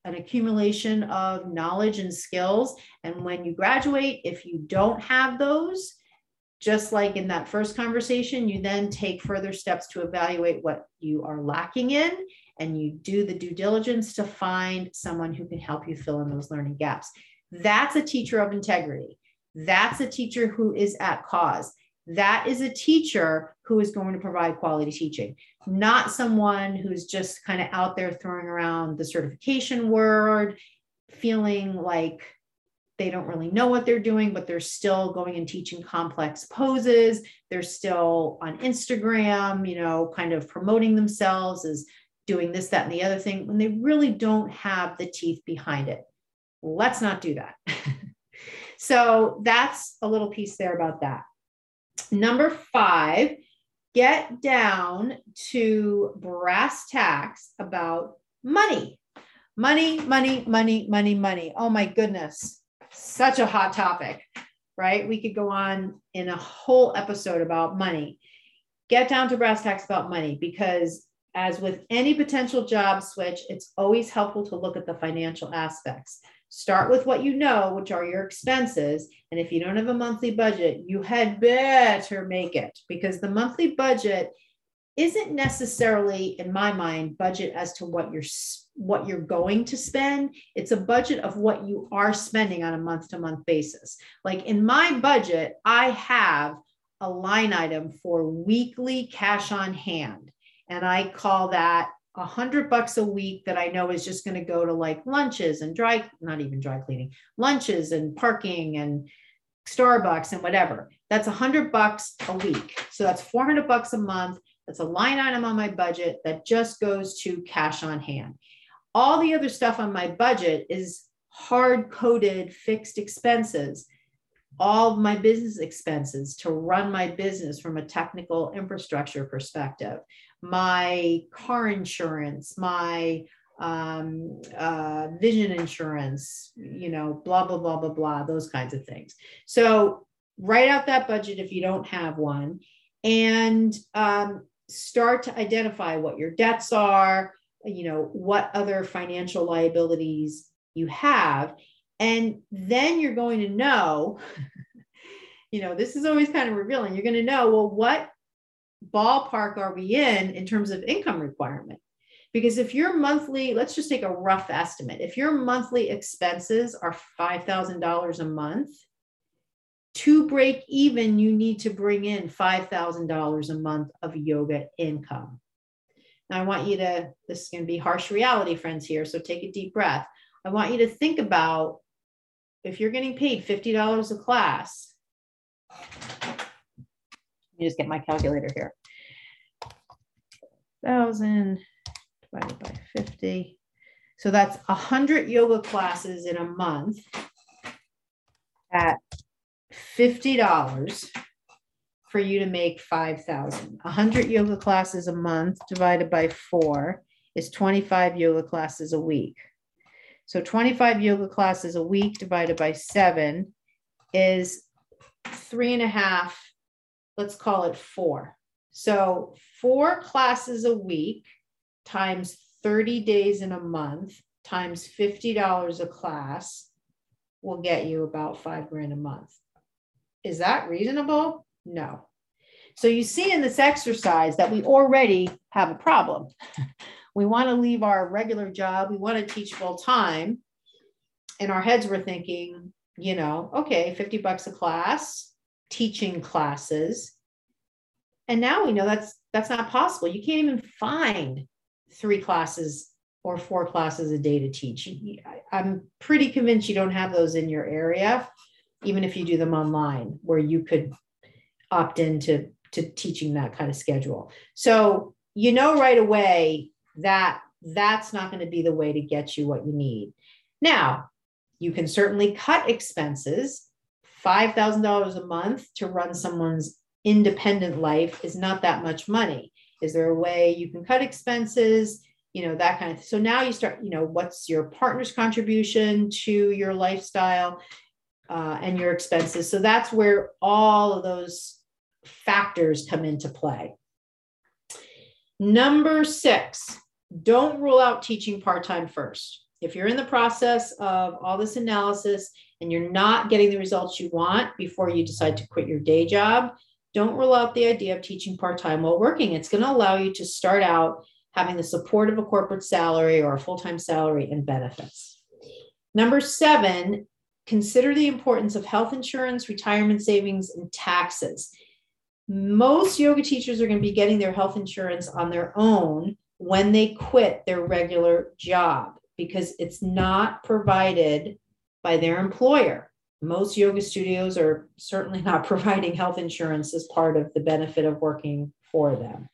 an accumulation of knowledge and skills. And when you graduate, if you don't have those, just like in that first conversation, you then take further steps to evaluate what you are lacking in and you do the due diligence to find someone who can help you fill in those learning gaps. That's a teacher of integrity. That's a teacher who is at cause. That is a teacher who is going to provide quality teaching, not someone who's just kind of out there throwing around the certification word, feeling like they don't really know what they're doing, but they're still going and teaching complex poses. They're still on Instagram, you know, kind of promoting themselves as doing this, that, and the other thing when they really don't have the teeth behind it. Let's not do that. so that's a little piece there about that. Number five, get down to brass tacks about money. Money, money, money, money, money. Oh my goodness such a hot topic, right? We could go on in a whole episode about money. Get down to brass tacks about money because, as with any potential job switch, it's always helpful to look at the financial aspects. Start with what you know, which are your expenses. And if you don't have a monthly budget, you had better make it because the monthly budget isn't necessarily in my mind budget as to what you're what you're going to spend it's a budget of what you are spending on a month to month basis like in my budget i have a line item for weekly cash on hand and i call that a hundred bucks a week that I know is just going to go to like lunches and dry, not even dry cleaning, lunches and parking and Starbucks and whatever. That's a hundred bucks a week. So that's 400 bucks a month. That's a line item on my budget that just goes to cash on hand. All the other stuff on my budget is hard coded fixed expenses. All my business expenses to run my business from a technical infrastructure perspective, my car insurance, my um, uh, vision insurance, you know, blah, blah, blah, blah, blah, those kinds of things. So write out that budget if you don't have one and um, start to identify what your debts are, you know, what other financial liabilities you have. And then you're going to know, you know, this is always kind of revealing. You're going to know, well, what ballpark are we in in terms of income requirement? Because if your monthly, let's just take a rough estimate. If your monthly expenses are $5,000 a month, to break even, you need to bring in $5,000 a month of yoga income. Now, I want you to, this is going to be harsh reality, friends, here. So take a deep breath. I want you to think about if you're getting paid $50 a class. Me just get my calculator here. Thousand divided by 50. So that's 100 yoga classes in a month at $50 for you to make 5,000. 100 yoga classes a month divided by four is 25 yoga classes a week. So 25 yoga classes a week divided by seven is three and a half, let's call it four. So four classes a week times 30 days in a month times $50 a class will get you about five grand a month. Is that reasonable? No. So you see in this exercise that we already have a problem. we want to leave our regular job, we want to teach full time. And our heads, we're thinking, you know, okay, 50 bucks a class, teaching classes. And now we know that's that's not possible. You can't even find three classes or four classes a day to teach. I'm pretty convinced you don't have those in your area, even if you do them online, where you could opt into to teaching that kind of schedule. So you know right away that that's not going to be the way to get you what you need. Now, you can certainly cut expenses. $5,000 a month to run someone's independent life is not that much money. Is there a way you can cut expenses? You know, that kind of so now you start, you know, what's your partner's contribution to your lifestyle uh, and your expenses? So that's where all of those factors come into play. Number six, don't rule out teaching part time first. If you're in the process of all this analysis and you're not getting the results you want before you decide to quit your day job, don't rule out the idea of teaching part time while working. It's going to allow you to start out having the support of a corporate salary or a full time salary and benefits. Number seven, consider the importance of health insurance, retirement savings, and taxes. Most yoga teachers are going to be getting their health insurance on their own when they quit their regular job because it's not provided by their employer most yoga studios are certainly not providing health insurance as part of the benefit of working for them.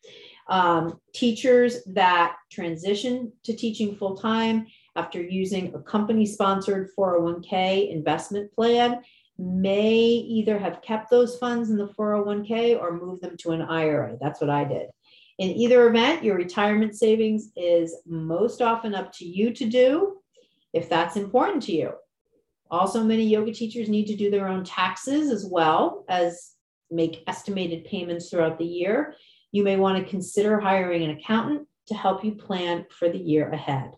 Um, teachers that transition to teaching full time after using a company sponsored 401k investment plan may either have kept those funds in the 401k or moved them to an IRA. That's what I did. In either event, your retirement savings is most often up to you to do if that's important to you. Also, many yoga teachers need to do their own taxes as well as make estimated payments throughout the year. You may want to consider hiring an accountant to help you plan for the year ahead.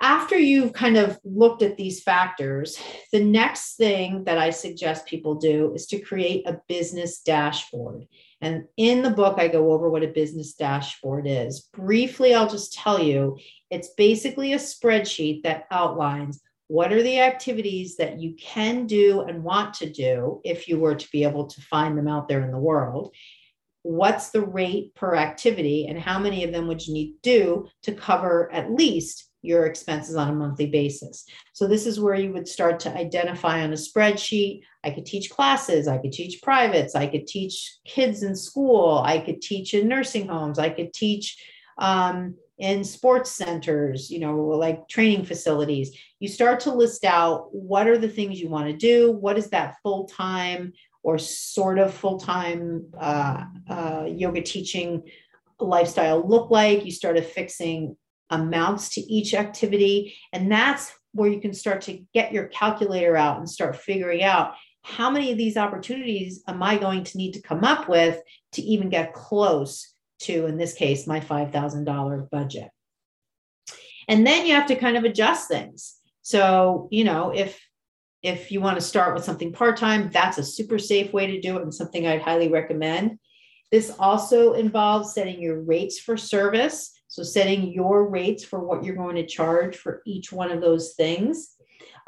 After you've kind of looked at these factors, the next thing that I suggest people do is to create a business dashboard. And in the book, I go over what a business dashboard is. Briefly, I'll just tell you it's basically a spreadsheet that outlines what are the activities that you can do and want to do if you were to be able to find them out there in the world? What's the rate per activity, and how many of them would you need to do to cover at least your expenses on a monthly basis? So, this is where you would start to identify on a spreadsheet. I could teach classes, I could teach privates, I could teach kids in school, I could teach in nursing homes, I could teach. Um, in sports centers, you know, like training facilities, you start to list out what are the things you want to do, what is that full time or sort of full time uh, uh, yoga teaching lifestyle look like. You start affixing amounts to each activity, and that's where you can start to get your calculator out and start figuring out how many of these opportunities am I going to need to come up with to even get close to, in this case, my $5,000 budget. And then you have to kind of adjust things. So, you know, if if you want to start with something part-time, that's a super safe way to do it and something I'd highly recommend. This also involves setting your rates for service. So, setting your rates for what you're going to charge for each one of those things.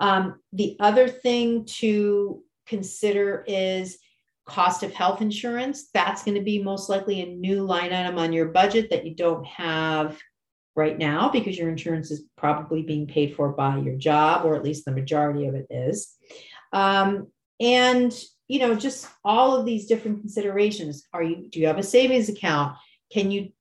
Um, the other thing to consider is cost of health insurance. That's going to be most likely a new line item on your budget that you don't have right now because your insurance is probably being paid for by your job, or at least the majority of it is. Um, and you know, just all of these different considerations. Are you do you have a savings account? Can you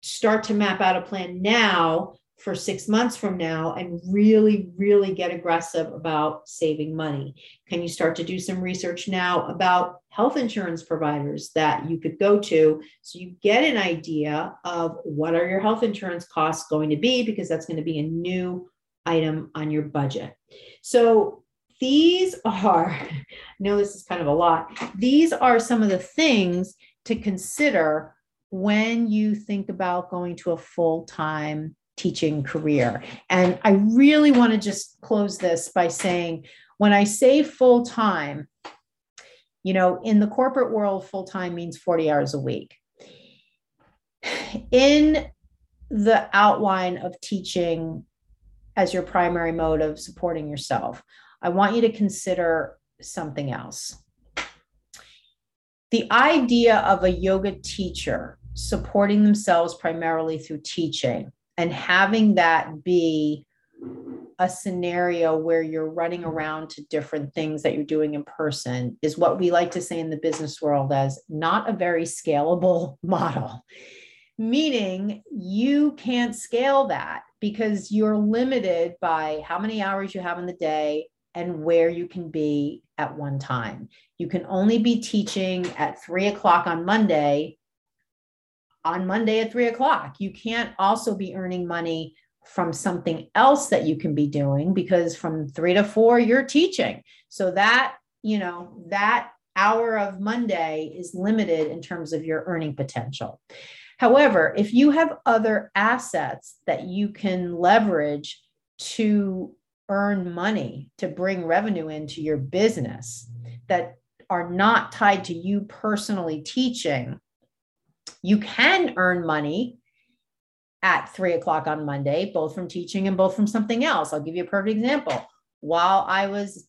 start to map out a plan now for six months from now and really, really get aggressive about saving money? Can you start to do some research now about health insurance providers that you could go to so you get an idea of what are your health insurance costs going to be because that's going to be a new item on your budget. So these are, I know this is kind of a lot, these are some of the things to consider when you think about going to a full time teaching career. And I really want to just close this by saying when I say full time, you know, in the corporate world, full time means 40 hours a week. In the outline of teaching as your primary mode of supporting yourself, I want you to consider something else. The idea of a yoga teacher supporting themselves primarily through teaching and having that be a scenario where you're running around to different things that you're doing in person is what we like to say in the business world as not a very scalable model. Meaning you can't scale that because you're limited by how many hours you have in the day and where you can be at one time. You can only be teaching at three o'clock on Monday on Monday at three o'clock. You can't also be earning money from something else that you can be doing because from three to four, you're teaching. So that, you know, that hour of Monday is limited in terms of your earning potential. However, if you have other assets that you can leverage to earn money, to bring revenue into your business that are not tied to you personally teaching, you can earn money at three o'clock on Monday, both from teaching and both from something else. I'll give you a perfect example. While I was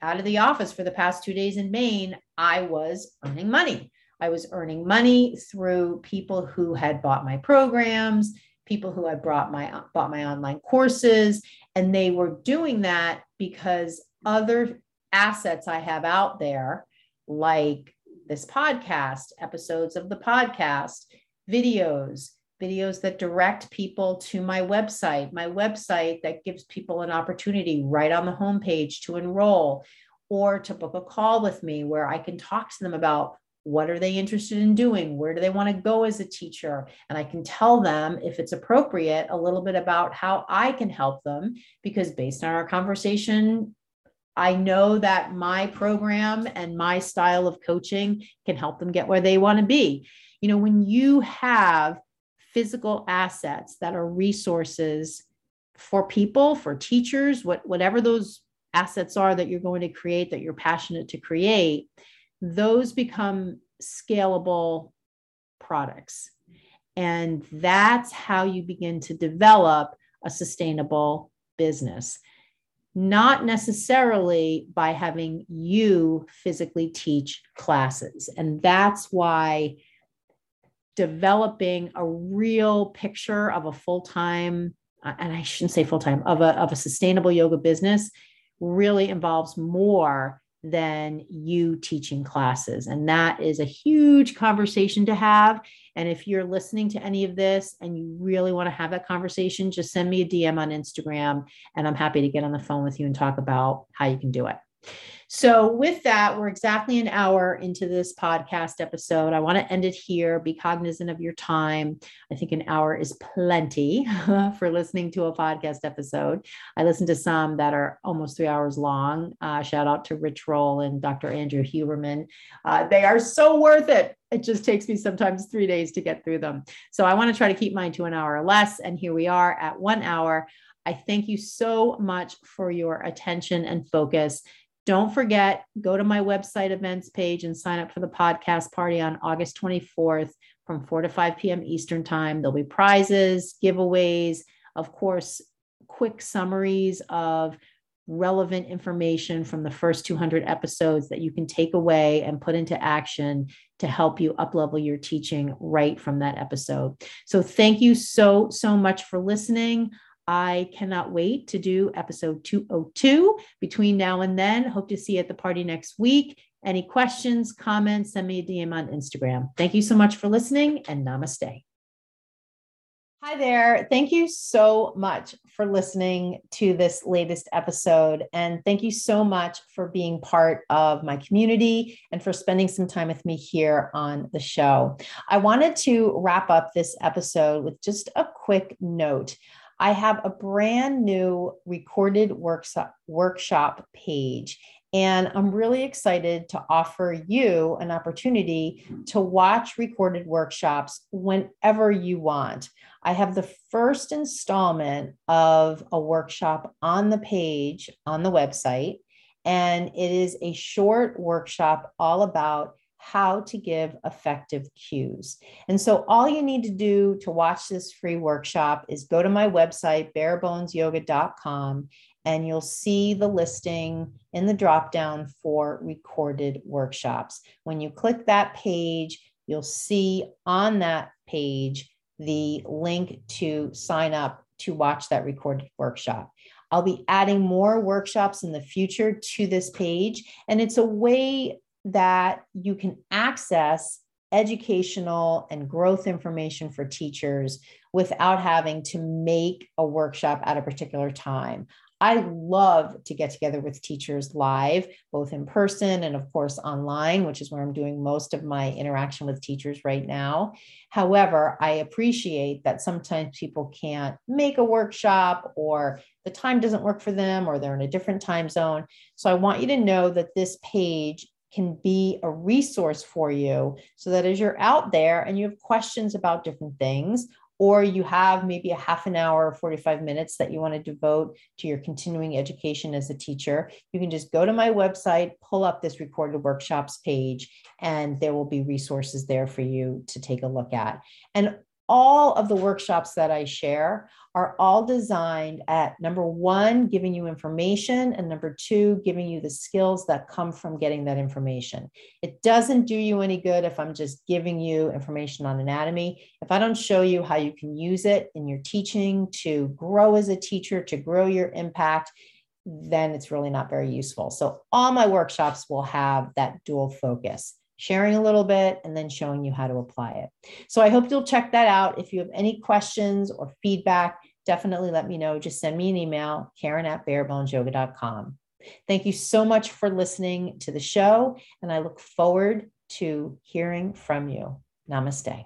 out of the office for the past two days in Maine, I was earning money. I was earning money through people who had bought my programs, people who had brought my bought my online courses, and they were doing that because other assets I have out there, like this podcast, episodes of the podcast, videos, videos that direct people to my website, my website that gives people an opportunity right on the homepage to enroll or to book a call with me where I can talk to them about what are they interested in doing where do they want to go as a teacher and i can tell them if it's appropriate a little bit about how i can help them because based on our conversation I know that my program and my style of coaching can help them get where they want to be. You know, when you have physical assets that are resources for people, for teachers, what, whatever those assets are that you're going to create, that you're passionate to create, those become scalable products. And that's how you begin to develop a sustainable business not necessarily by having you physically teach classes. And that's why developing a real picture of a full time, uh, and I shouldn't say full time, of a, of a sustainable yoga business really involves more than you teaching classes. And that is a huge conversation to have. And if you're listening to any of this and you really want to have that conversation, just send me a DM on Instagram and I'm happy to get on the phone with you and talk about how you can do it. So, with that, we're exactly an hour into this podcast episode. I want to end it here. Be cognizant of your time. I think an hour is plenty for listening to a podcast episode. I listen to some that are almost three hours long. Uh, shout out to Rich Roll and Dr. Andrew Huberman. Uh, they are so worth it. It just takes me sometimes three days to get through them. So, I want to try to keep mine to an hour or less. And here we are at one hour. I thank you so much for your attention and focus. Don't forget, go to my website events page and sign up for the podcast party on August 24th from 4 to 5 p.m. Eastern Time. There'll be prizes, giveaways, of course, quick summaries of relevant information from the first 200 episodes that you can take away and put into action to help you uplevel your teaching right from that episode. So thank you so so much for listening. I cannot wait to do episode 202 between now and then. Hope to see you at the party next week. Any questions, comments, send me a DM on Instagram. Thank you so much for listening and namaste. Hi there. Thank you so much for listening to this latest episode. And thank you so much for being part of my community and for spending some time with me here on the show. I wanted to wrap up this episode with just a quick note. I have a brand new recorded workshop, workshop page. And I'm really excited to offer you an opportunity to watch recorded workshops whenever you want. I have the first installment of a workshop on the page on the website, and it is a short workshop all about how to give effective cues. And so, all you need to do to watch this free workshop is go to my website, barebonesyoga.com, and you'll see the listing in the dropdown for recorded workshops. When you click that page, you'll see on that page the link to sign up to watch that recorded workshop. I'll be adding more workshops in the future to this page, and it's a way that you can access educational and growth information for teachers without having to make a workshop at a particular time. I love to get together with teachers live, both in person and, of course, online, which is where I'm doing most of my interaction with teachers right now. However, I appreciate that sometimes people can't make a workshop or the time doesn't work for them or they're in a different time zone. So I want you to know that this page can be a resource for you so that as you're out there and you have questions about different things or you have maybe a half an hour or 45 minutes that you want to devote to your continuing education as a teacher, you can just go to my website, pull up this recorded workshops page, and there will be resources there for you to take a look at. And all of the workshops that I share are all designed at number one, giving you information, and number two, giving you the skills that come from getting that information. It doesn't do you any good if I'm just giving you information on anatomy. If I don't show you how you can use it in your teaching to grow as a teacher, to grow your impact, then it's really not very useful. So, all my workshops will have that dual focus sharing a little bit, and then showing you how to apply it. So I hope you'll check that out. If you have any questions or feedback, definitely let me know. Just send me an email, Karen at barebonesyoga.com. Thank you so much for listening to the show, and I look forward to hearing from you. Namaste.